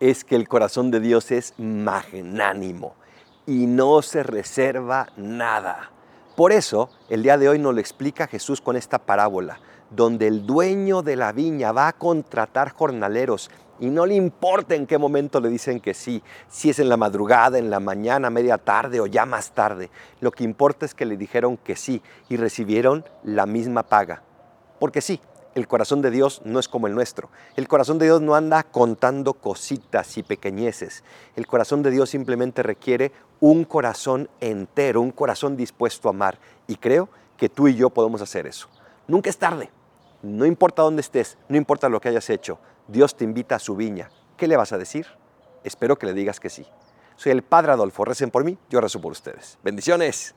es que el corazón de Dios es magnánimo y no se reserva nada. Por eso, el día de hoy nos lo explica Jesús con esta parábola, donde el dueño de la viña va a contratar jornaleros y no le importa en qué momento le dicen que sí, si es en la madrugada, en la mañana, media tarde o ya más tarde. Lo que importa es que le dijeron que sí y recibieron la misma paga. Porque sí, el corazón de Dios no es como el nuestro. El corazón de Dios no anda contando cositas y pequeñeces. El corazón de Dios simplemente requiere un corazón entero, un corazón dispuesto a amar. Y creo que tú y yo podemos hacer eso. Nunca es tarde. No importa dónde estés, no importa lo que hayas hecho. Dios te invita a su viña. ¿Qué le vas a decir? Espero que le digas que sí. Soy el Padre Adolfo. Recen por mí, yo rezo por ustedes. Bendiciones.